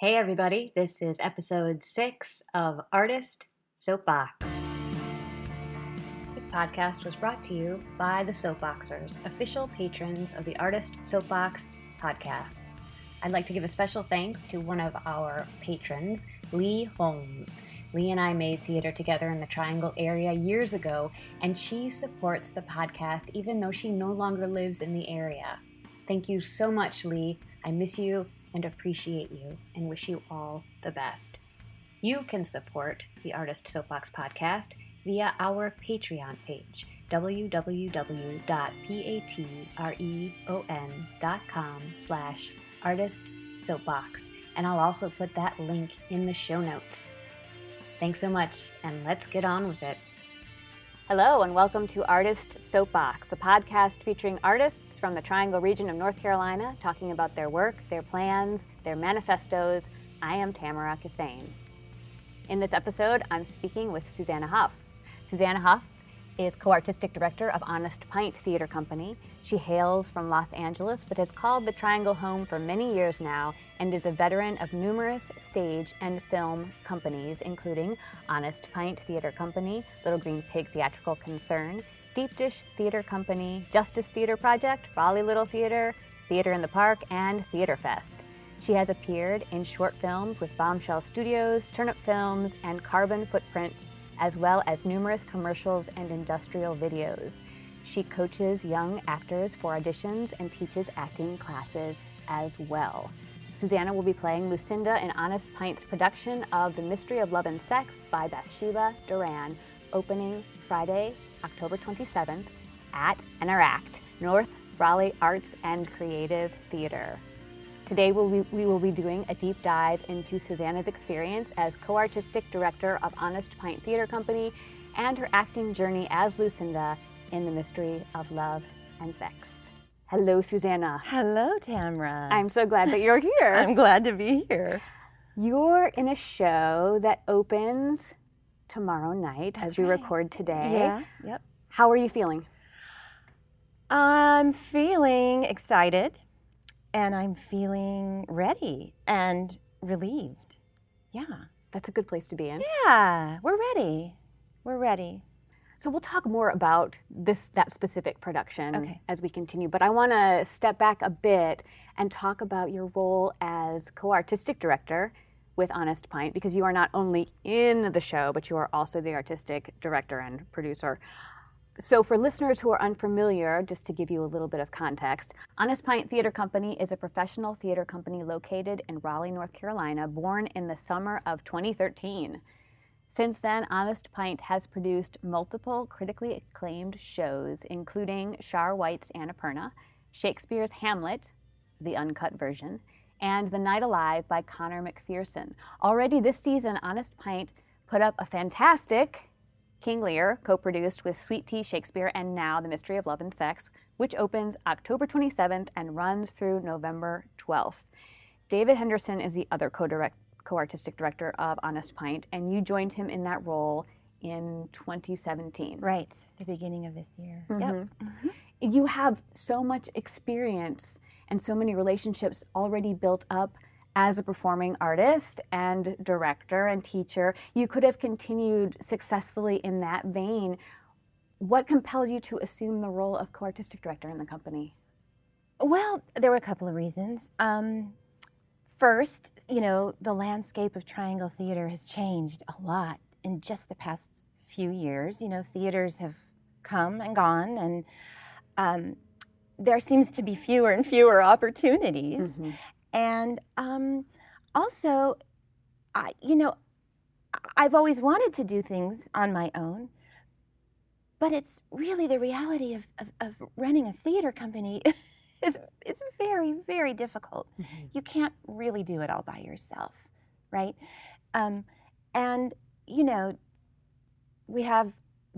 Hey, everybody, this is episode six of Artist Soapbox. This podcast was brought to you by the Soapboxers, official patrons of the Artist Soapbox podcast. I'd like to give a special thanks to one of our patrons, Lee Holmes. Lee and I made theater together in the Triangle area years ago, and she supports the podcast even though she no longer lives in the area. Thank you so much, Lee. I miss you and appreciate you and wish you all the best. You can support the Artist Soapbox podcast via our Patreon page, www.patreon.com slash artist soapbox. And I'll also put that link in the show notes. Thanks so much, and let's get on with it. Hello, and welcome to Artist Soapbox, a podcast featuring artists from the Triangle region of North Carolina talking about their work, their plans, their manifestos. I am Tamara Kissane. In this episode, I'm speaking with Susanna Huff. Susanna Huff is co artistic director of Honest Pint Theater Company. She hails from Los Angeles but has called the Triangle home for many years now and is a veteran of numerous stage and film companies, including Honest Pint Theater Company, Little Green Pig Theatrical Concern, Deep Dish Theater Company, Justice Theater Project, Raleigh Little Theater, Theater in the Park, and Theater Fest. She has appeared in short films with Bombshell Studios, Turnip Films, and Carbon Footprint as well as numerous commercials and industrial videos. She coaches young actors for auditions and teaches acting classes as well. Susanna will be playing Lucinda in Honest Pint's production of The Mystery of Love and Sex by Bathsheba Doran, opening Friday, October 27th at Interact, North Raleigh Arts and Creative Theater. Today we'll we will be doing a deep dive into Susanna's experience as co-artistic director of Honest Pint Theater Company and her acting journey as Lucinda in The Mystery of Love and Sex. Hello, Susanna. Hello, Tamra. I'm so glad that you're here. I'm glad to be here. You're in a show that opens tomorrow night That's as we right. record today. Yeah, yep. How are you feeling? I'm feeling excited and I'm feeling ready and relieved. Yeah. That's a good place to be in. Yeah, we're ready. We're ready. So we'll talk more about this that specific production Okay. as we continue. But I want to step back a bit and talk about your role as co-artistic director with Honest Pint because you are not only in the show, but you are also the artistic director and producer. So, for listeners who are unfamiliar, just to give you a little bit of context, Honest Pint Theater Company is a professional theater company located in Raleigh, North Carolina, born in the summer of 2013. Since then, Honest Pint has produced multiple critically acclaimed shows, including Sharr White's Annapurna, Shakespeare's Hamlet, the uncut version, and The Night Alive by Conor McPherson. Already this season, Honest Pint put up a fantastic King Lear, co produced with Sweet Tea Shakespeare and now The Mystery of Love and Sex, which opens October 27th and runs through November 12th. David Henderson is the other co artistic director of Honest Pint, and you joined him in that role in 2017. Right. The beginning of this year. Yep. Mm-hmm. You have so much experience and so many relationships already built up as a performing artist and director and teacher. You could have continued successfully in that vein. What compelled you to assume the role of co artistic director in the company? Well, there were a couple of reasons. Um, first, you know, the landscape of Triangle Theater has changed a lot in just the past few years. You know, theaters have come and gone, and um, there seems to be fewer and fewer opportunities. And um, also, I, you know, I've always wanted to do things on my own, but it's really the reality of, of, of running a theater company. is it's very very difficult. You can't really do it all by yourself, right? Um, and you know, we have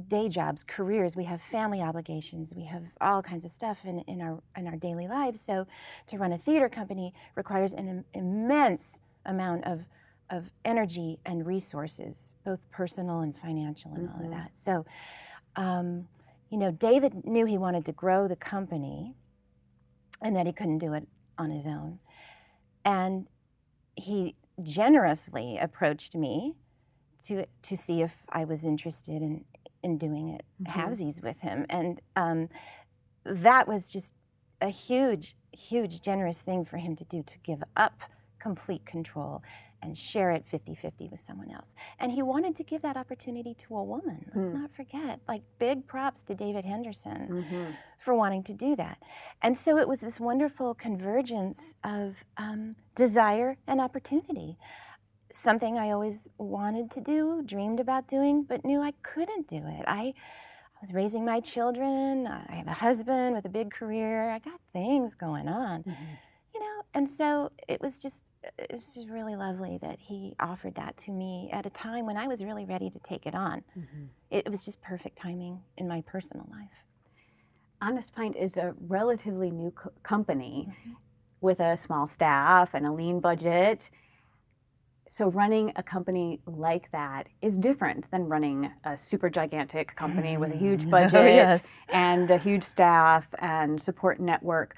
day jobs, careers, we have family obligations, we have all kinds of stuff in, in our in our daily lives. So to run a theater company requires an im- immense amount of of energy and resources, both personal and financial and all of that. So um, you know, David knew he wanted to grow the company and that he couldn't do it on his own. And he generously approached me to to see if I was interested in in doing it Mhm. halvesies with him, and um, that was just a huge, huge, generous thing for him to do to give up complete control and share it 50-50 with someone else. And he wanted to give that opportunity to a woman. Let's Hmm. not forget. Like big props to David Henderson Mm-hmm. for wanting to do that. And so it was this wonderful convergence of um, desire and opportunity. Something I always wanted to do, dreamed about doing, but knew I couldn't do it. I, I was raising my children. I have a husband with a big career. I got things going on, you know. And so it was just it was just really lovely that he offered that to me at a time when I was really ready to take it on. Mm-hmm. It was just perfect timing in my personal life. Honest Pint is a relatively new co- company Mhm. with a small staff and a lean budget. So, running a company like that is different than running a super gigantic company with a huge Oh, budget yes. and a huge staff and support network.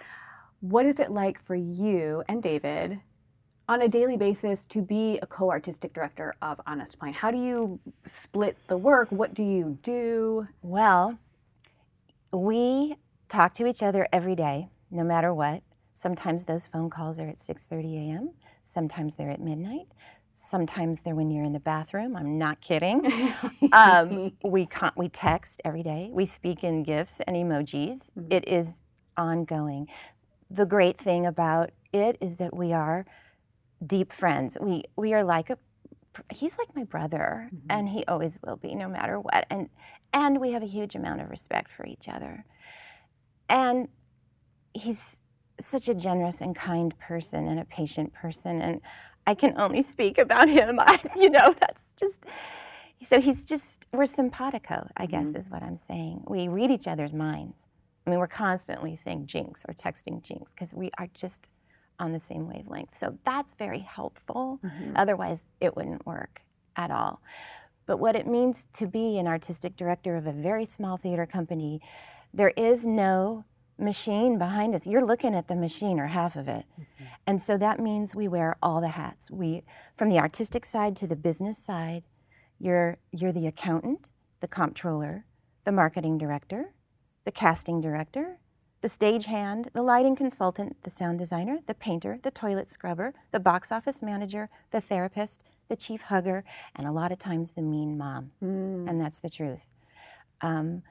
What is it like for you and David on a daily basis to be a co artistic director of Honest Pint? How do you split the work? What do you do? Well, we talk to each other every day, no matter what. Sometimes those phone calls are at 6:30 a.m. Sometimes they're at midnight. Sometimes they're when you're in the bathroom. I'm not kidding. Um, we con- we text every day. We speak in gifs and emojis. Mhm. It is ongoing. The great thing about it is that we are deep friends. We we are like a he's like my brother Mhm. and he always will be no matter what. And and we have a huge amount of respect for each other. And he's such a generous and kind person and a patient person and I can only speak about him. I, you know, that's just so he's just we're simpatico, I guess Mhm. is what I'm saying. We read each other's minds. I mean, we're constantly saying jinx or texting jinx because we are just on the same wavelength. So that's very helpful. Mhm. Otherwise, it wouldn't work at all. But what it means to be an artistic director of a very small theater company, there is no machine behind us. You're looking at the machine or half of it. Mhm. And so that means we wear all the hats. We from the artistic side to the business side, you're you're the accountant, the comptroller, the marketing director, the casting director, the stagehand, the lighting consultant, the sound designer, the painter, the toilet scrubber, the box office manager, the therapist, the chief hugger, and a lot of times the mean mom. Mm. And that's the truth. Um,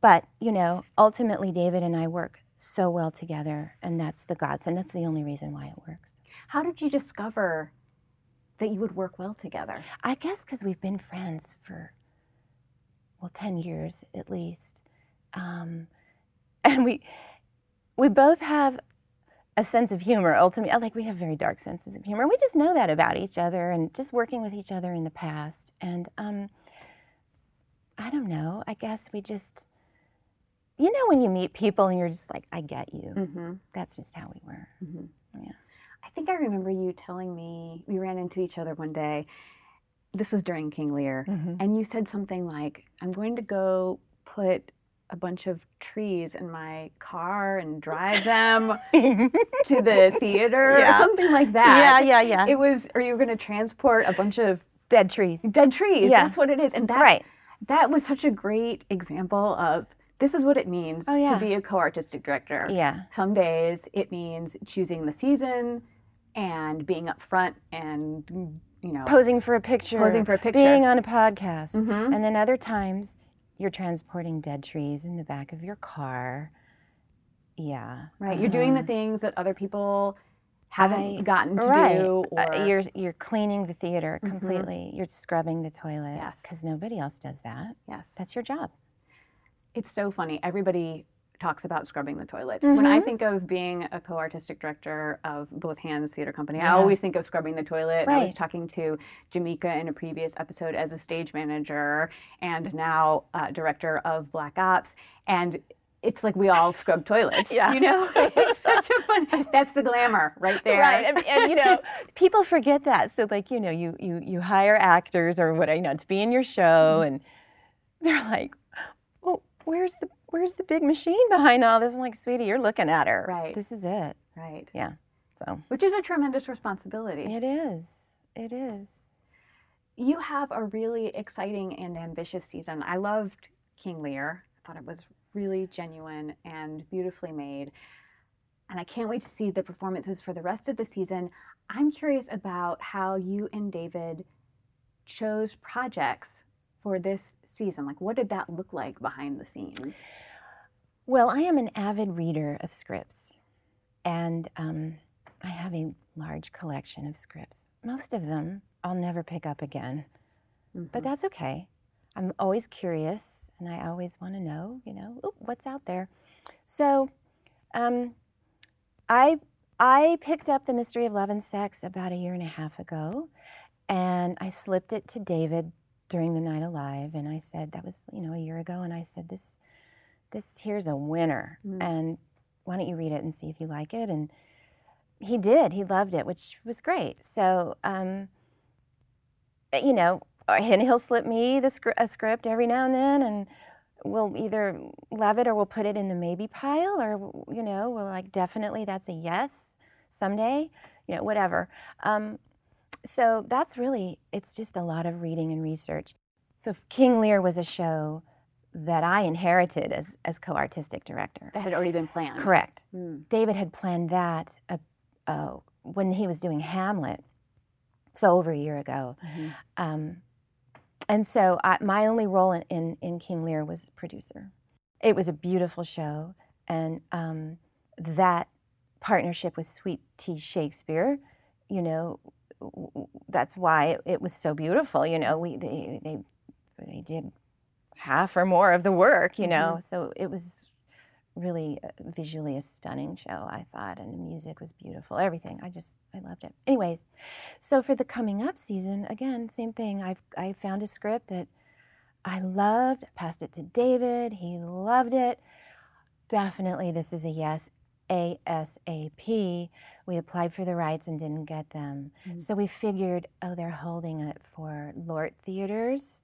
but, you know, ultimately, David and I work so well together, and that's the godsend. That's the only reason why it works. How did you discover that you would work well together? I guess because we've been friends for, well, 10 years at least. Um, and we, we both have a sense of humor ultimately like we have very dark senses of humor we just know that about each other and just working with each other in the past and um, i don't know i guess we just you know when you meet people and you're just like i get you Mm-hmm. that's just how we were Yeah. I think I remember you telling me we ran into each other one day. This was during King Lear, and you said something like, "I'm going to go put a bunch of trees in my car and drive them to the theater or something like that." yeah yeah yeah It was, or you were going to transport a bunch of dead trees dead trees. Yeah. That's what it is, and that's right that was such a great example of this is what it means Oh, yeah. to be a co-artistic director. yeah Some days it means choosing the season and being up front and you know posing for a picture posing for a picture. being on a podcast Mhm. And then other times you're transporting dead trees in the back of your car. Yeah. Right, you're doing the uh-huh. things that other people haven't I- gotten to right. do, Uh, or you're you're cleaning the theater Mhm. completely. You're scrubbing the toilet Yes. because nobody else does that. yes, That's your job. It's so funny. Everybody talks about scrubbing the toilet. When I Mhm. think of being a co-artistic director of Both Hands Theater Company, I always think of scrubbing the toilet. I was talking to Jamika in a previous episode as a stage manager and now uh, director of Black Ops, and it's like we all scrub toilets. Yeah. you know, it's such a fun. That's the glamour right there. Right. And, and, you know, people forget that. So like, you know, you you you hire actors or what you know to be in your show and they're like, where's the where's the big machine behind all this? I'm like, sweetie, you're looking at her. Right. This is it. right. Yeah. So, which is a tremendous responsibility. It is. It is. You have a really exciting and ambitious season. I loved King Lear. I thought it was really genuine and beautifully made. And I can't wait to see the performances for the rest of the season. I'm curious about how you and David chose projects for this season. Like, what did that look like behind the scenes? Well, I am an avid reader of scripts, and um, I have a large collection of scripts. Most of them I'll never pick up again, mm-hmm. but that's okay. I'm always curious, and I always want to know, you know, what's out there. So, um, I I picked up the Mystery of Love and Sex about a year and a half ago, and I slipped it to David during the night alive, and I said that was you know a year ago, and I said this this here's a winner, mm. and why don't you read it and see if you like it? And he did. He loved it, which was great. So, um, you know, and he'll slip me the script, a script every now and then, and we'll either love it or we'll put it in the maybe pile, or you know, we're like definitely that's a yes someday, you know, whatever. Um, so that's really it's just a lot of reading and research. So King Lear was a show that I inherited as, as co-artistic director. That had already been planned. Correct. Mm. David had planned that uh, uh, when he was doing Hamlet, so over a year ago. Mm-hmm. Um, and so I, my only role in, in, in, King Lear was producer. It was a beautiful show, and um, that partnership with Sweet Tea Shakespeare, you know, that's why it, was so beautiful. You know, we they they, they did half or more of the work, you know. Mm-hmm. So it was really uh, visually a stunning show, I thought, and the music was beautiful. Everything, I just I loved it. Anyways, so for the coming up season, again, same thing. I've I found a script that I loved, passed it to David. He loved it. Definitely, this is a yes. ASAP. We applied for the rights and didn't get them. Mm-hmm. So we figured, oh, they're holding it for LORT theaters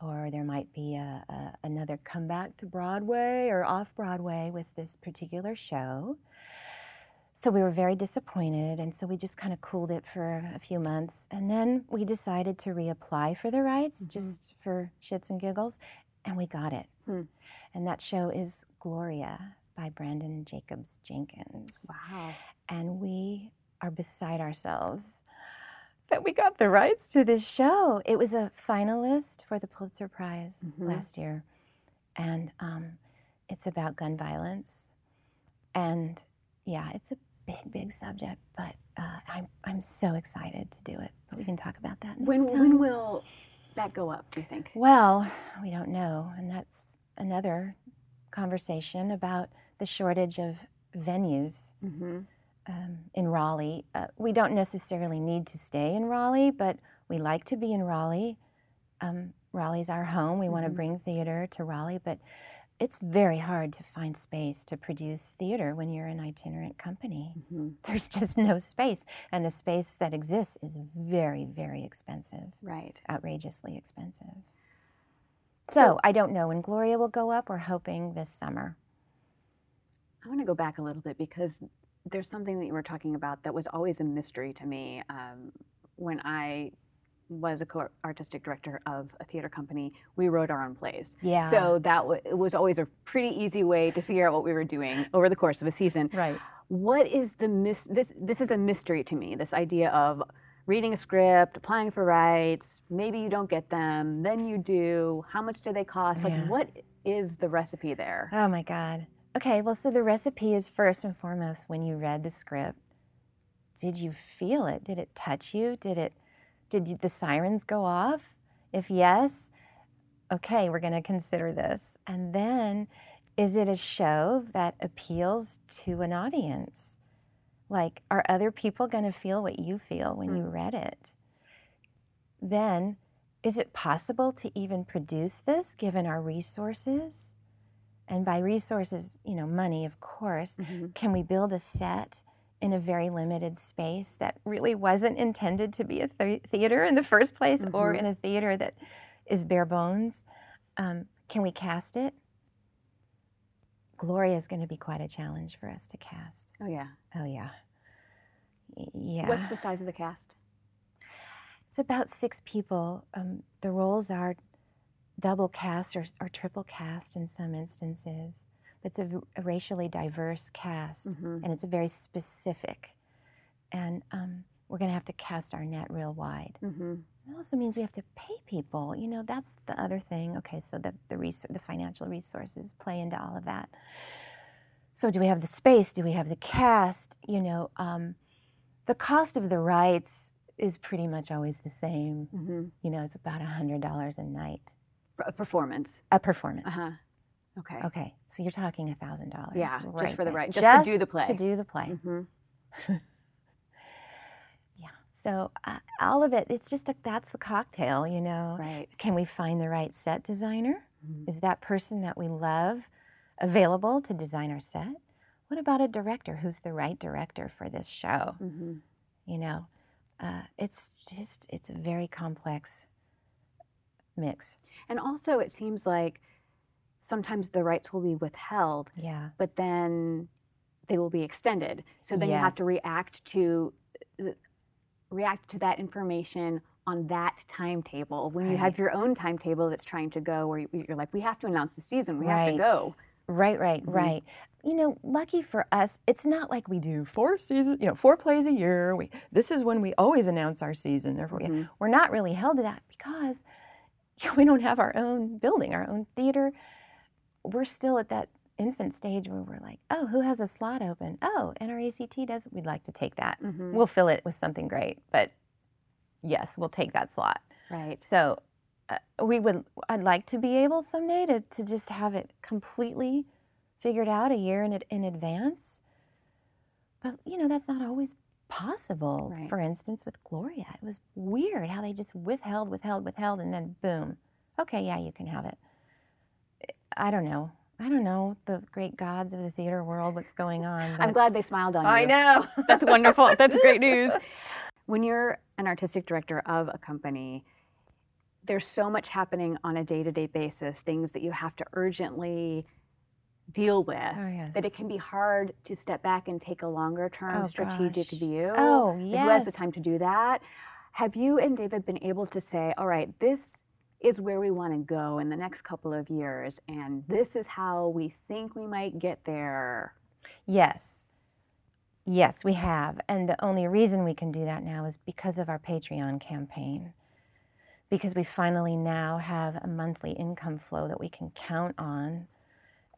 or there might be a, a, another comeback to Broadway or off Broadway with this particular show. So we were very disappointed, and so we just kind of cooled it for a few months. And then we decided to reapply for the rights mm-hmm. just for shits and giggles, and we got it. Hmm. And that show is Gloria by Branden Jacobs Jenkins. Wow. And we are beside ourselves that we got the rights to this show. It was a finalist for the Pulitzer Prize mm-hmm. last year, and um, it's about gun violence. And yeah, it's a big, big subject, but uh, I'm I'm so excited to do it. But we can talk about that. when time. when will that go up? Do you think? Well, we don't know, and that's another conversation about the shortage of venues. Mm-hmm um, in Raleigh. Uh, we don't necessarily need to stay in Raleigh, but we like to be in Raleigh. Um, Raleigh's our home. We mm-hmm. want to bring theater to Raleigh, but it's very hard to find space to produce theater when you're an itinerant company. Mm-hmm. There's just no space, and the space that exists is very, very expensive. Right. Outrageously expensive. So, I don't know when Gloria will go up. We're hoping this summer. I want to go back a little bit because there's something that you were talking about that was always a mystery to me um, when I was a co-artistic director of a theater company. We wrote our own plays. Yeah. So that w- it was always a pretty easy way to figure out what we were doing over the course of a season. Right. What is the mis- this this is a mystery to me. This idea of reading a script, applying for rights, maybe you don't get them, then you do. How much do they cost? Like, what is the recipe there? Oh my God. Okay, well, so the recipe is first and foremost when you read the script. Did you feel it? Did it touch you? Did it? Did you, the sirens go off? If yes, okay, we're going to consider this. And then, is it a show that appeals to an audience? Like, are other people going to feel what you feel when mm. you read it? Then, is it possible to even produce this given our resources? and by resources, you know, money, of course, mm-hmm. can we build a set in a very limited space that really wasn't intended to be a th- theater in the first place mm-hmm. or in a theater that is bare bones? Um, can we cast it? Gloria is going to be quite a challenge for us to cast. Oh, yeah. Oh, yeah. Yeah. What's the size of the cast? It's about six people. Um, the roles are double cast or, or triple cast in some instances. But It's a, a racially diverse cast, Mhm. and it's very specific. And um, we're going to have to cast our net real wide. Mm-hmm. It also means we have to pay people. You know, that's the other thing. Okay, so the the, res- the financial resources play into all of that. So, do we have the space? Do we have the cast? You know, um, the cost of the rights is pretty much always the same. Mm-hmm. You know, it's about a hundred dollars a night A performance. a performance. Uh huh. Okay. Okay, so you're talking a thousand dollars. Yeah, just for the right- just to do the play. To do the play. Mm-hmm. So uh, all of it, it's just a, that's the cocktail. You know. Right. Can we find the right set designer? Mhm. Is that person that we love available to design our set? What about a director? Who's the right director for this show? Mm-hmm. You know, uh, it's just it's a very complex mix. And also, it seems like sometimes the rights will be withheld, Yeah. but then they will be extended. So then you have to react to uh, react to that information on that timetable. When you have your own timetable that's trying to go, where you- you're like, we have to announce the season, we have to go. Right, right, Mhm. right. You know, lucky for us, it's not like we do four seasons, you know, four plays a year. We this is when we always announce our season. Therefore, Mhm. we're not really held to that because we don't have our own building, our own theater. We're still at that infant stage where we're like, oh, who has a slot open? Oh, NRACT does. We'd like to take that. Mhm. We'll fill it with something great, but yes, we'll take that slot. Right. So uh, we would. I'd like to be able someday to to just have it completely figured out a year in in advance. But you know that's not always possible. Right. For instance, with Gloria, it was weird how they just withheld, withheld, withheld, and then boom. Okay, yeah, you can have it. I don't know. I don't know the great gods of the theater world. What's going on? I'm glad they smiled on you. I know. That's wonderful. That's great news. When you're an artistic director of a company, there's so much happening on a day to day basis, things that you have to urgently deal with, Oh, yes. that it can be hard to step back and take a longer term Oh, strategic gosh. view. Oh, yes. Who has the time to do that? Have you and David been able to say, all right, this is where we want to go in the next couple of years, and this is how we think we might get there? Yes. Yes, we have. And the only reason we can do that now is because of our Patreon campaign. Because we finally now have a monthly income flow that we can count on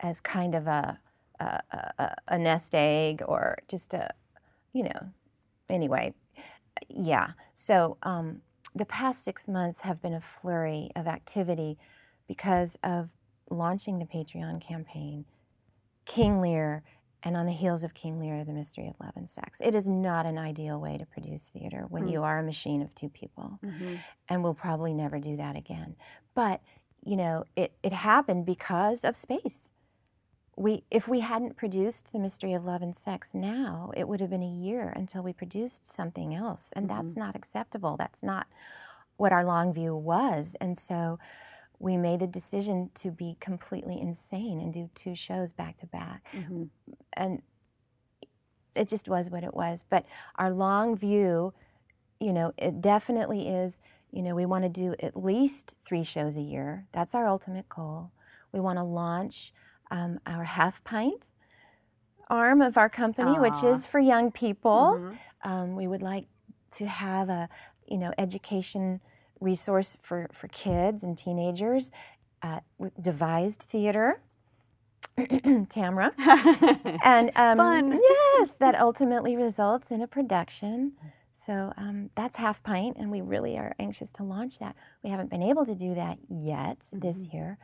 as kind of a, a, a, a nest egg or just a, you know, anyway, yeah. So um, the past six months have been a flurry of activity because of launching the Patreon campaign, King Lear, and on the heels of King Lear, The Mystery of Love and Sex. It is not an ideal way to produce theater when Hmm. you are a machine of two people, Mhm. and we'll probably never do that again. But you know, it, it happened because of space. We, if we hadn't produced The Mystery of Love and Sex now, it would have been a year until we produced something else. And that's not acceptable. That's not what our long view was. And so we made the decision to be completely insane and do two shows back to back. Mhm. And it just was what it was. But our long view, you know, it definitely is, you know, we want to do at least three shows a year. That's our ultimate goal. We want to launch um, our half pint arm of our company, which is for young people. Mhm. Um, we would like to have a, you know, education resource for, for kids and teenagers. Uh, devised theater, Tamra, and um, Fun. yes, that ultimately results in a production. So um, that's half pint, and we really are anxious to launch that. We haven't been able to do that yet this Mhm. year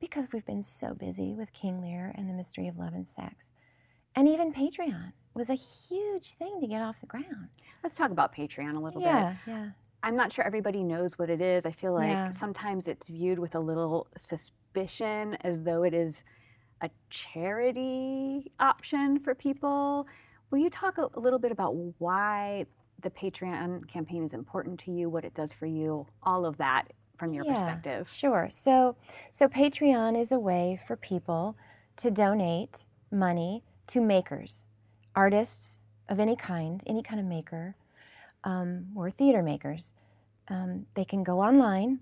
because we've been so busy with King Lear and the Mystery of Love and Sex, and even Patreon was a huge thing to get off the ground. Let's talk about Patreon a little bit. Yeah, yeah. I'm not sure everybody knows what it is. I feel like Yeah. sometimes it's viewed with a little suspicion as though it is a charity option for people. Will you talk a little bit about why the Patreon campaign is important to you, what it does for you, all of that from your Yeah, perspective? Sure. So, so Patreon is a way for people to donate money to makers, artists of any kind, any kind of maker, um, or theater makers, um, they can go online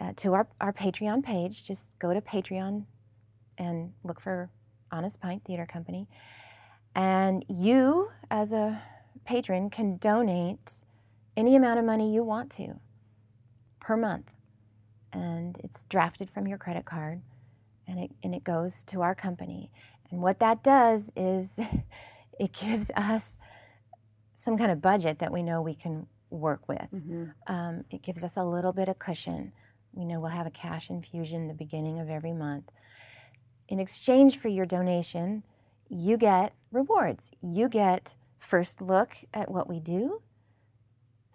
uh, to our, our Patreon page. Just go to Patreon and look for Honest Pint Theater Company. And you, as a patron, can donate any amount of money you want to per month. And it's drafted from your credit card and it, and it goes to our company. And what that does is it gives us some kind of budget that we know we can work with. Mm-hmm. Um, it gives us a little bit of cushion. We know we'll have a cash infusion the beginning of every month. In exchange for your donation, you get rewards. You get first look at what we do,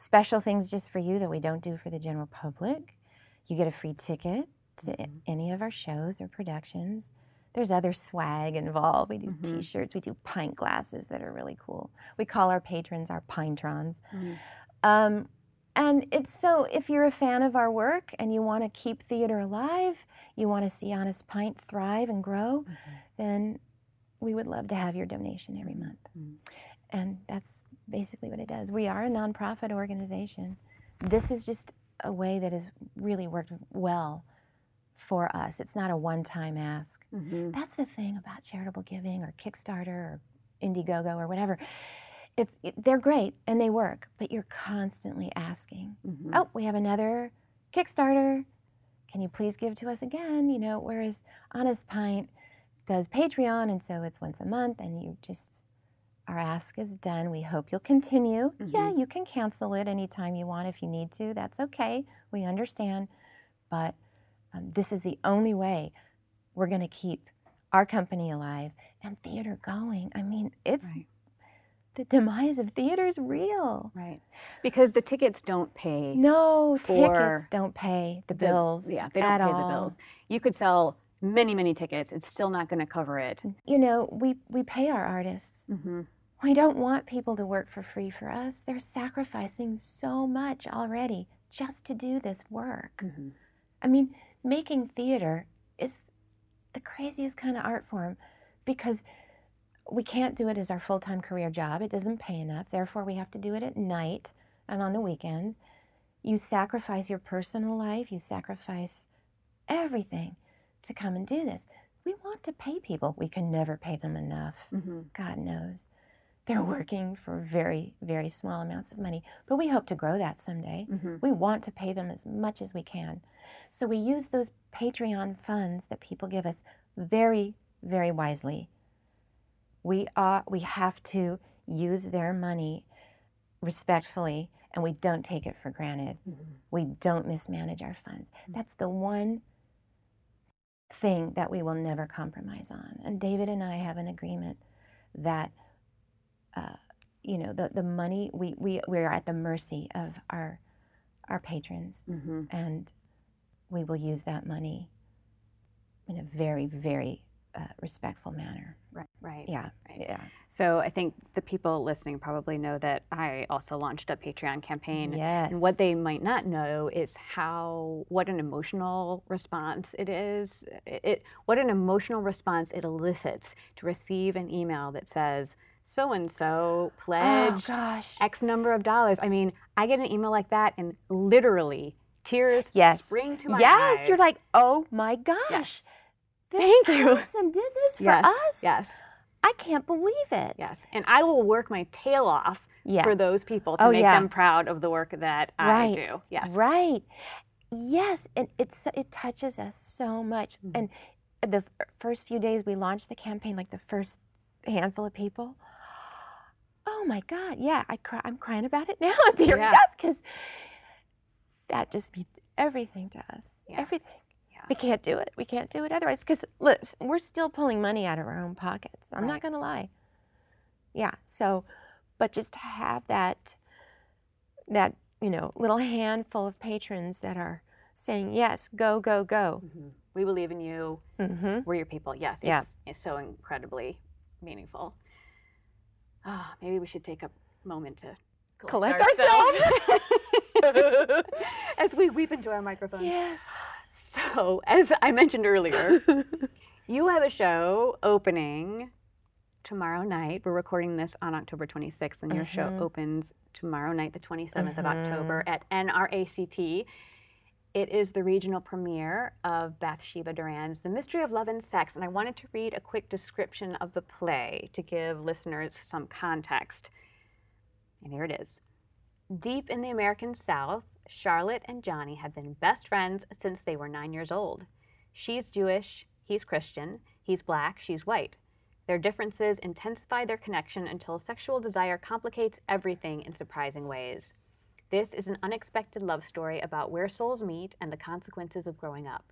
special things just for you that we don't do for the general public. You get a free ticket to Mhm. any of our shows or productions. There's other swag involved. We do Mhm. t-shirts, we do pint glasses that are really cool. We call our patrons our Pinetrons. Mhm. Um, and it's so if you're a fan of our work and you want to keep theater alive, you want to see Honest Pint thrive and grow, Mhm. then we would love to have your donation every month. Mhm. And that's basically what it does. We are a nonprofit organization. This is just a way that has really worked well for us. It's not a one time ask. Mhm. That's the thing about charitable giving or Kickstarter or Indiegogo or whatever. It's it, they're great and they work, but you're constantly asking, Mhm. "Oh, we have another Kickstarter. Can you please give to us again?" You know, whereas Honest Pint does Patreon and so it's once a month and you just our ask is done. We hope you'll continue. Yeah, Mhm. you can cancel it anytime you want if you need to. That's okay. We understand. But um, this is the only way we're going to keep our company alive and theater going. I mean, it's Right. the demise of theater is real. Right. Because the tickets don't pay No tickets don't pay the the- bills. Yeah, they don't pay all. the bills. You could sell many, many tickets. It's still not going to cover it. You know, we we pay our artists. Mm-hmm. We don't want people to work for free for us. They're sacrificing so much already just to do this work. Mm-hmm. I mean, making theater is the craziest kind of art form because we can't do it as our full time career job. It doesn't pay enough. Therefore, we have to do it at night and on the weekends. You sacrifice your personal life, you sacrifice everything to come and do this. We want to pay people. We can never pay them enough. Mm-hmm. God knows. They're working for very, very small amounts of money, but we hope to grow that someday. Mm-hmm. We want to pay them as much as we can. So we use those Patreon funds that people give us very, very wisely. We are we have to use their money respectfully and we don't take it for granted. Mm-hmm. We don't mismanage our funds. That's the one thing that we will never compromise on. And David and I have an agreement that uh, you know the, the money we, we we're at the mercy of our our patrons Mm-hmm. and we will use that money in a very very uh, respectful manner Right. Right. yeah Right. yeah So I think the people listening probably know that I also launched a Patreon campaign. yes And what they might not know is how what an emotional response it is. It, it what an emotional response it elicits to receive an email that says so and so oh pledged gosh X number of dollars. I mean, I get an email like that and literally tears Yes. spring to my yes eyes. Yes, you're like oh my gosh Yes. this Thank you. person did this for yes, us Yes, i can't believe it yes. And I will work my tail off yeah for those people to Oh, make yeah. them proud of the work that Right. I do. Yes. Right. Yes, and it's it touches us so much. Mhm. And the first few days we launched the campaign, like the first handful of people. Oh my God! Yeah, I cry. I'm crying about it now. Tearing Yeah. up because that just means everything to us. Yeah. Everything. Yeah. We can't do it. We can't do it otherwise. Because listen, we're still pulling money out of our own pockets. I'm not going to lie. Yeah. So, but just have that, that you know, little handful of patrons that are saying yes, go, go, go. Mhm. We believe in you. Mm-hmm. We're your people. Yes. It's, Yeah. it's so incredibly meaningful. Ah, maybe we should take a moment to Collect ourselves. as we weep into our microphones. Yes. So, as I mentioned earlier, you have a show opening tomorrow night. We're recording this on October 26th, and your show Mhm. opens tomorrow night, the 27th of Mhm. October, at NRACT. It is the regional premiere of Bathsheba Doran's The Mystery of Love and Sex, and I wanted to read a quick description of the play to give listeners some context. And here it is. Deep in the American South, Charlotte and Johnny have been best friends since they were nine years old. She's Jewish, he's Christian, he's black, she's white. Their differences intensify their connection until sexual desire complicates everything in surprising ways. This is an unexpected love story about where souls meet and the consequences of growing up.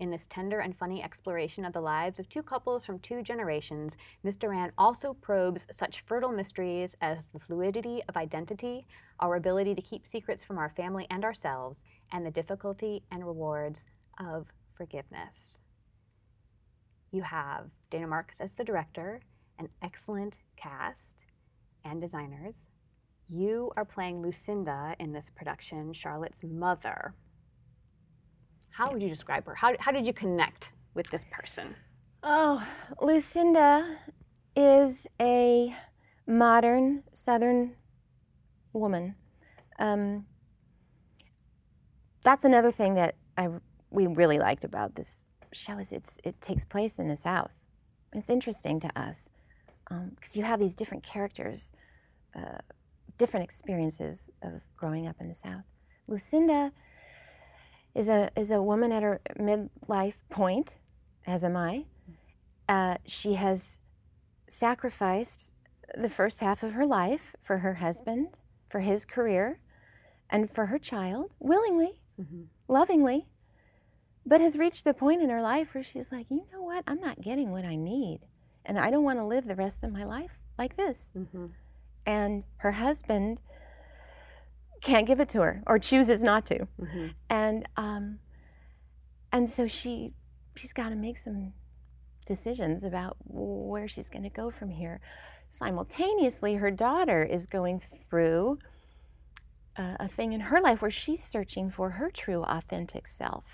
In this tender and funny exploration of the lives of two couples from two generations, Ms. Doran also probes such fertile mysteries as the fluidity of identity, our ability to keep secrets from our family and ourselves, and the difficulty and rewards of forgiveness. You have Dana Marks as the director, an excellent cast and designers. You are playing Lucinda in this production, Charlotte's mother. How would you describe her? How, how did you connect with this person? Oh, Lucinda is a modern Southern woman. Um, that's another thing that I we really liked about this show is it's it takes place in the South. It's interesting to us because you have these different characters, uh, different experiences of growing up in the South. Lucinda is a is a woman at her midlife point, as am I. Uh, she has sacrificed the first half of her life for her husband, for his career, and for her child willingly, lovingly, but has reached the point in her life where she's like, you know what? I'm not getting what I need, and I don't want to live the rest of my life like this. Mm-hmm. And her husband can't give it to her or chooses not to Mm-hmm. and um, and so she she's got to make some decisions about where she's going to go from here. Simultaneously, her daughter is going through a, a thing in her life where she's searching for her true, authentic self,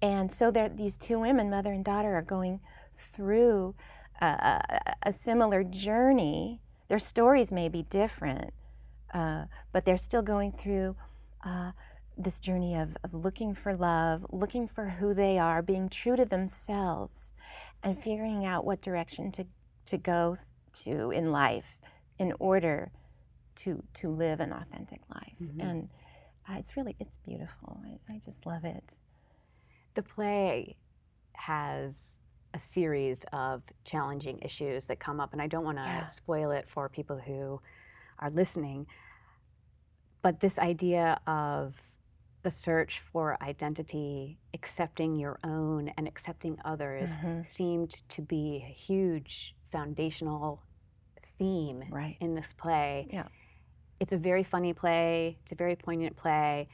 and so there, these two women, mother and daughter, are going through a, a similar journey. Their stories may be different, uh, but they're still going through. Uh, this journey of, of looking for love, looking for who they are, being true to themselves, and figuring out what direction to, to go to in life in order to, to live an authentic life. Mhm. And uh, it's really, it's beautiful. I, I just love it. The play has a series of challenging issues that come up, and I don't want to Yeah. spoil it for people who are listening. But this idea of the search for identity, accepting your own and accepting others, Mhm. seemed to be a huge foundational theme Right. in this play. Yeah. It's a very funny play, it's a very poignant play.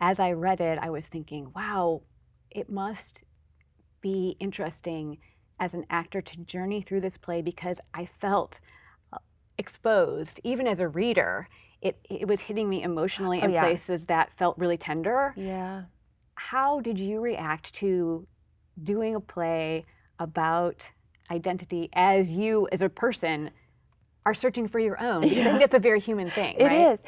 As I read it, I was thinking, wow, it must be interesting as an actor to journey through this play because I felt uh, exposed, even as a reader. It, it was hitting me emotionally Oh, in yeah. places that felt really tender. Yeah. How did you react to doing a play about identity as you, as a person, are searching for your own? Because I think that's a very human thing, It right? is,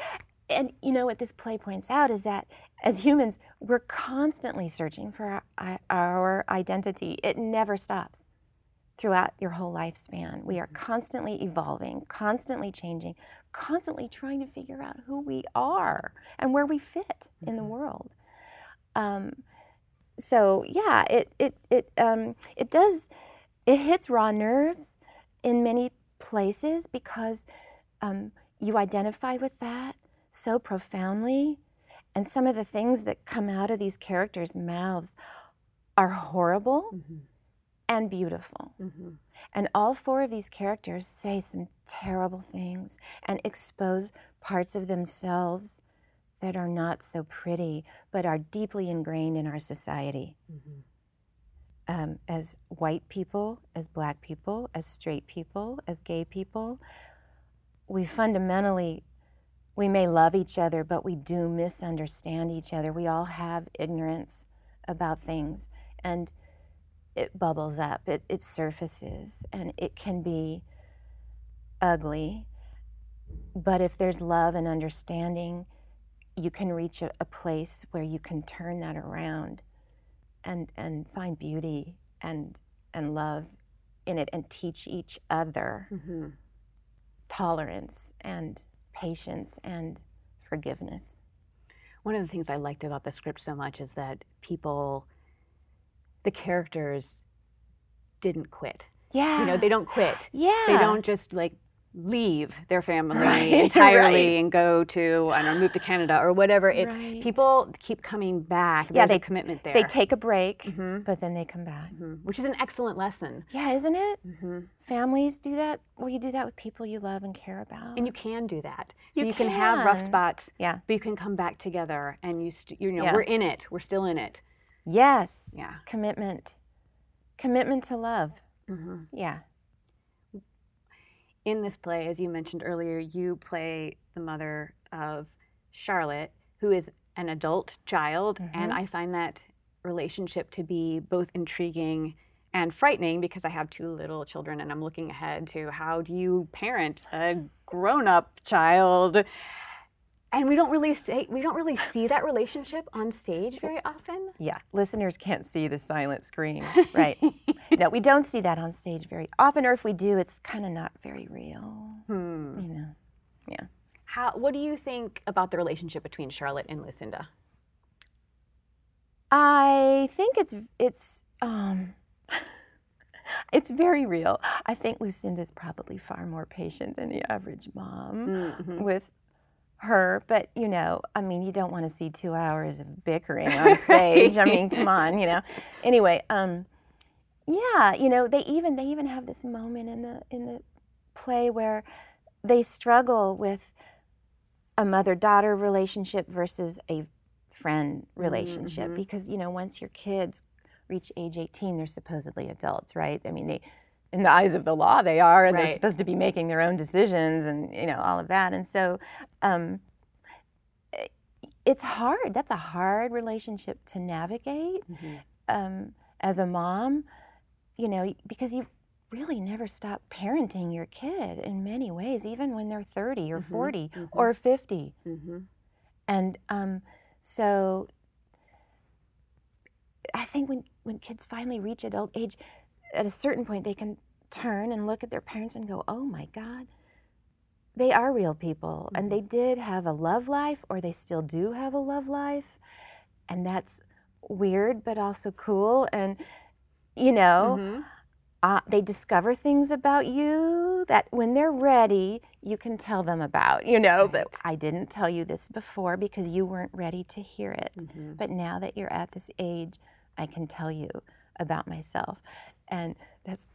And you know what this play points out is that as humans, we're constantly searching for our, our identity. It never stops throughout your whole lifespan. We are constantly evolving, constantly changing, constantly trying to figure out who we are and where we fit in the world. Um, so yeah, it it it um, it does it hits raw nerves in many places because um, you identify with that so profoundly, and some of the things that come out of these characters' mouths are horrible Mhm. and beautiful. Mhm. And all four of these characters say some terrible things and expose parts of themselves that are not so pretty, but are deeply ingrained in our society. Mhm. Um, as white people, as black people, as straight people, as gay people, we fundamentally, we may love each other, but we do misunderstand each other. We all have ignorance about things. And it bubbles up, it, it surfaces, and it can be ugly. But if there's love and understanding, you can reach a, a place where you can turn that around and, and find beauty and, and love in it and teach each other Mm-hmm. tolerance and patience and forgiveness. One of the things I liked about the script so much is that people, the characters, didn't quit. Yeah. You know, they don't quit. yeah. They don't just like leave their family Right, entirely right. and go to I don't know, move to Canada or whatever. It's Right. people keep coming back. Yeah, There's they- a commitment there. They take a break, Mhm. but then they come back. Mhm. which is an excellent lesson. Yeah, isn't it? Mm-hmm. Families do that. Well, you do that with people you love and care about. And you can do that. So You you, can. have rough spots, yeah. but you can come back together and you, st- you know, Yeah. we're in it. We're still in it. Yes. Yeah. Commitment. Commitment to love. hmm Yeah. In this play, as you mentioned earlier, you play the mother of Charlotte, who is an adult child, and Mhm. I find that relationship to be both intriguing and frightening because I have two little children and I'm looking ahead to how do you parent a grown-up child? And we don't really say we don't really see that relationship on stage very often. Yeah. Listeners can't see the silent scream. Right. no, we don't see that on stage very often, or if we do, it's kind of not very real. Hmm. You know. Yeah. How what do you think about the relationship between Charlotte and Lucinda? I think it's it's um it's very real. I think Lucinda's probably far more patient than the average mom Mhm. with her, but you know, I mean, you don't want to see 2 hours of bickering on stage. I mean, come on, you know. Anyway, um yeah, you know, they even they even have this moment in the in the play where they struggle with a mother-daughter relationship versus a friend relationship Mhm. because you know once your kids reach age 18 they're supposedly adults right i mean they in the eyes of the law they are and they're supposed to be making their own decisions and you know all of that and so um, it's hard that's a hard relationship to navigate Mhm. um, as a mom you know because you really never stop parenting your kid in many ways even when they're 30 or Mhm, 40 mhm. or 50 Mhm. and um, so I think when, when kids finally reach adult age, at a certain point, they can turn and look at their parents and go, oh my God, they are real people. And they did have a love life, or they still do have a love life. And that's weird, but also cool. And, you know, Mhm. uh, they discover things about you that when they're ready, you can tell them about, you know, but I didn't tell you this before because you weren't ready to hear it. Mhm. But now that you're at this age, I can tell you about myself. And that's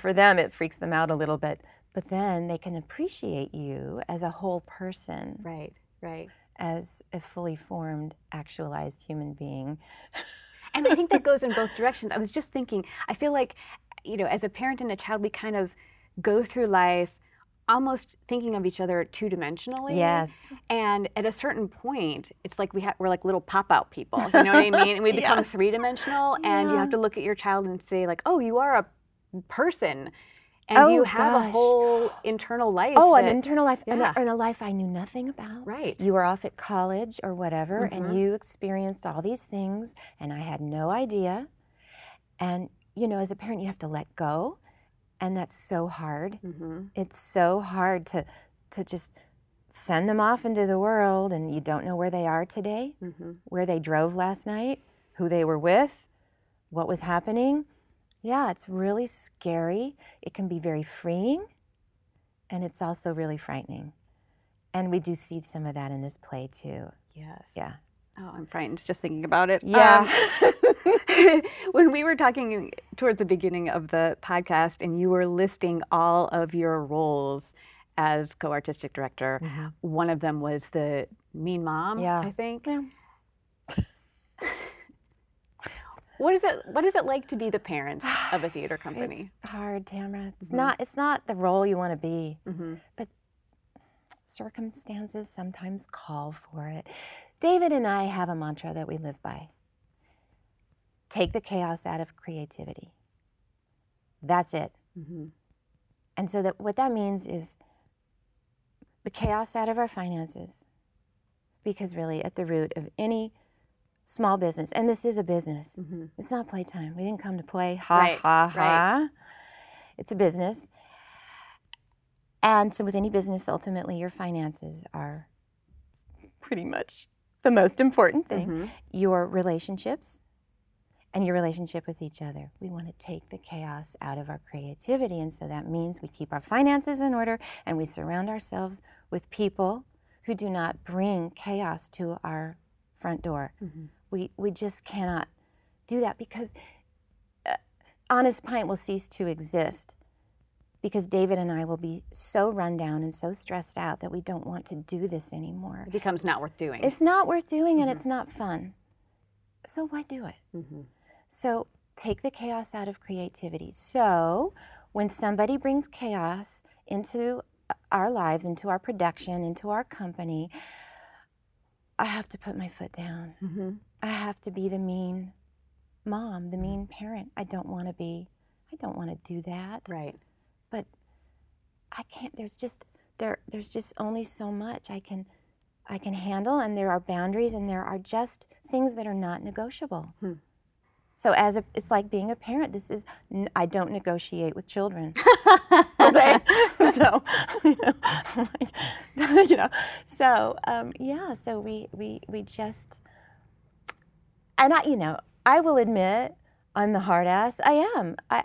for them, it freaks them out a little bit. But then they can appreciate you as a whole person, Right, right. as a fully formed, actualized human being. And I think that goes in both directions. I was just thinking, I feel like, you know, as a parent and a child, we kind of go through life almost thinking of each other two dimensionally. Yes. And at a certain point, it's like we ha- we're like little pop out people. You know what I mean? And we become Yeah. three dimensional, and you have to look at your child and say like, oh, you are a person, and Oh, you have a whole internal life. Oh, an internal life, and, yeah. a, and a life I knew nothing about. right. You were off at college or whatever, Mhm. and you experienced all these things, and I had no idea. And, you know, as a parent, you have to let go, and that's so hard. hmm It's so hard to, to just send them off into the world, and you don't know where they are today, hmm where they drove last night, who they were with, what was happening. Yeah, it's really scary. It can be very freeing, and it's also really frightening. And we do see some of that in this play too. Yes. Yeah. Oh, I'm frightened just thinking about it. Yeah. Um, when we were talking towards the beginning of the podcast and you were listing all of your roles as co artistic director, Mhm. one of them was the mean mom, Yeah. I think. Yeah. What is it what is it like to be the parent of a theater company? It's hard, Tamara. It's Mhm. not. It's not the role you want to be. hmm Circumstances sometimes call for it. David and I have a mantra that we live by. Take the chaos out of creativity. That's it. hmm And so that what that means is the chaos out of our finances. Because really at the root of any small business, and this is a business. Mm-hmm. It's not playtime. We didn't come to play. Ha Right, ha ha. right. It's a business. And so with any business, ultimately your finances are pretty much the most important thing. Mhm. Your relationships and your relationship with each other. We want to take the chaos out of our creativity. And so that means we keep our finances in order and we surround ourselves with people who do not bring chaos to our front door. Mhm. We, we just cannot do that because uh, Honest Pint will cease to exist because David and I will be so run down and so stressed out that we don't want to do this anymore. It becomes not worth doing. It's not worth doing and Mhm. it's not fun. So why do it? Mhm. So take the chaos out of creativity. So when somebody brings chaos into our lives, into our production, into our company, I have to put my foot down. Mhm. I have to be the mean mom, the mean parent. I don't want to be. I don't want to do that. Right. But I can't there's just there there's just only so much I can I can handle and there are boundaries and there are just things that are not negotiable. Hmm. So as a, it's like being a parent. This is n- I don't negotiate with children. okay? so you know, you know so um, yeah so we we we just and I you know I will admit I'm the hard ass I am I-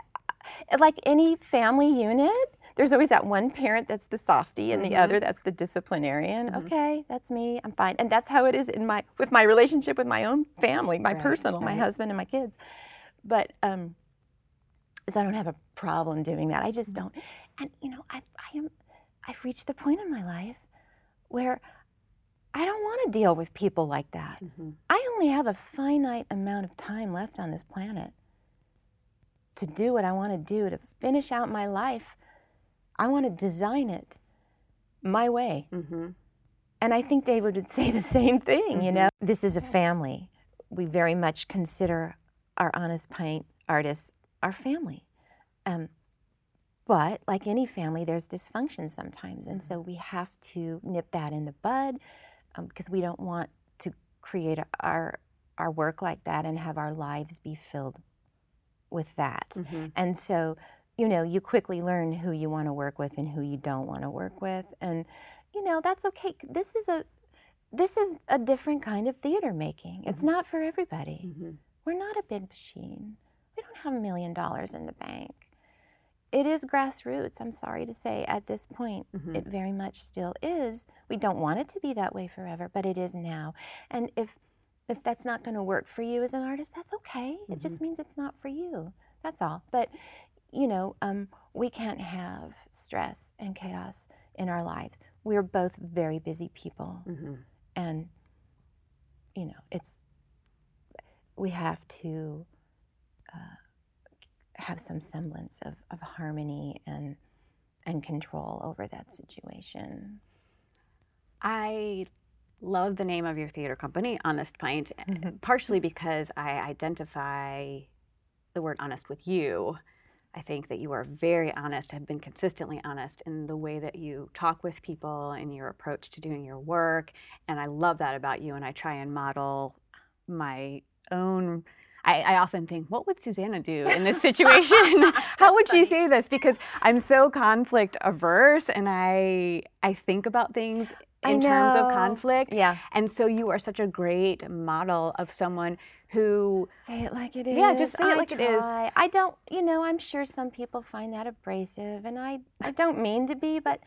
like any family unit there's always that one parent that's the softie and the Mhm. other that's the disciplinarian Mhm. okay that's me I'm fine and that's how it is in my with my relationship with my own family my Right, personal my husband and my kids but um so I don't have a problem doing that. I just don't. And you know, I, I am, I've reached the point in my life where I don't want to deal with people like that. Mhm. I only have a finite amount of time left on this planet to do what I want to do, to finish out my life. I want to design it my way. Mhm. And I think David would say the same thing, you Mhm. know. This is a family. We very much consider our Honest Pint artists our family. Um, but like any family, there's dysfunction sometimes. And so we have to nip that in the bud um, because we don't want to create our, our work like that and have our lives be filled with that. Mhm. And so, you know, you quickly learn who you want to work with and who you don't want to work with. And, you know, that's okay. This is a this is a different kind of theater making. It's Mhm. not for everybody. Mhm. We're not a big machine. We don't have a million dollars in the bank. It is grassroots, I'm sorry to say, at this point. Mhm. It very much still is. We don't want it to be that way forever, but it is now. And if if that's not going to work for you as an artist, that's okay. It just means it's not for you. That's all. But you know, um, we can't have stress and chaos in our lives. We're both very busy people, Mhm. and you know, it's we have to uh, have some semblance of, of harmony and and control over that situation. I love the name of your theater company, Honest Pint, Mhm. partially because I identify the word honest with you. I think that you are very honest, have been consistently honest in the way that you talk with people and your approach to doing your work. And I love that about you. And I try and model my own. I, I often think, what would Susanna do in this situation? How would she say this? Because I'm so conflict averse and I I think about things in terms of conflict. Yeah. And so you are such a great model of someone who Say it like it is. Yeah, just say it I like it is. I don't, you know, I'm sure some people find that abrasive, and I, I don't mean to be, but,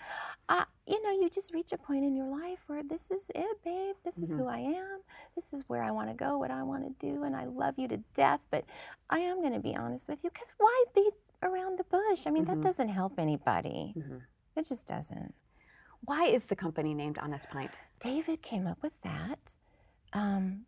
uh, you know, you just reach a point in your life where this is it, babe. This is Mhm. who I am. This is where I want to go, what I want to do, and I love you to death. But I am going to be honest with you, because why beat around the bush? I mean, Mhm. that doesn't help anybody. Mhm. It just doesn't. Why is the company named Honest Pint? David came up with that. Um,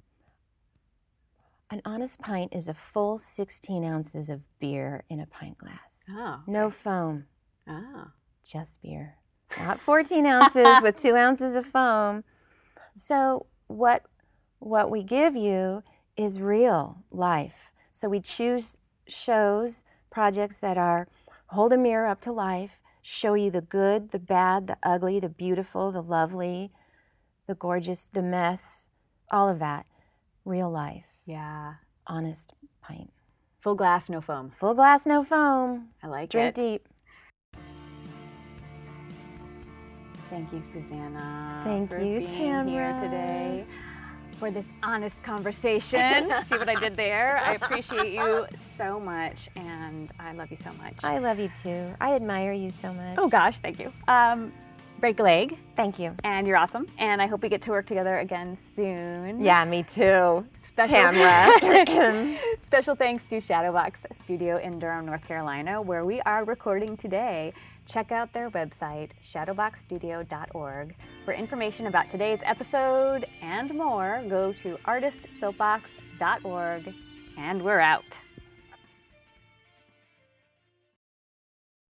an honest pint is a full 16 ounces of beer in a pint glass. Oh. No foam, Oh. just beer. Not 14 ounces with two ounces of foam. So what what we give you is real life. So we choose shows, projects that are hold a mirror up to life, show you the good, the bad, the ugly, the beautiful, the lovely, the gorgeous, the mess, all of that. Real life, Yeah. honest pint. Full glass, no foam. Full glass, no foam. I like Drink it. deep. Thank you, Susanna. Thank you, being here today for this honest conversation. See what I did there? I appreciate you so much, and I love you so much. I love you too. I admire you so much. oh gosh, thank you. Um, break a leg, Thank you. and you're awesome. And I hope we get to work together again soon. Yeah, me too. Special, Tamara. Special thanks to Shadowbox Studio in Durham, North Carolina, where we are recording today. Check out their website, shadowboxstudio.org. For information about today's episode and more, go to artistsoapbox.org. And we're out.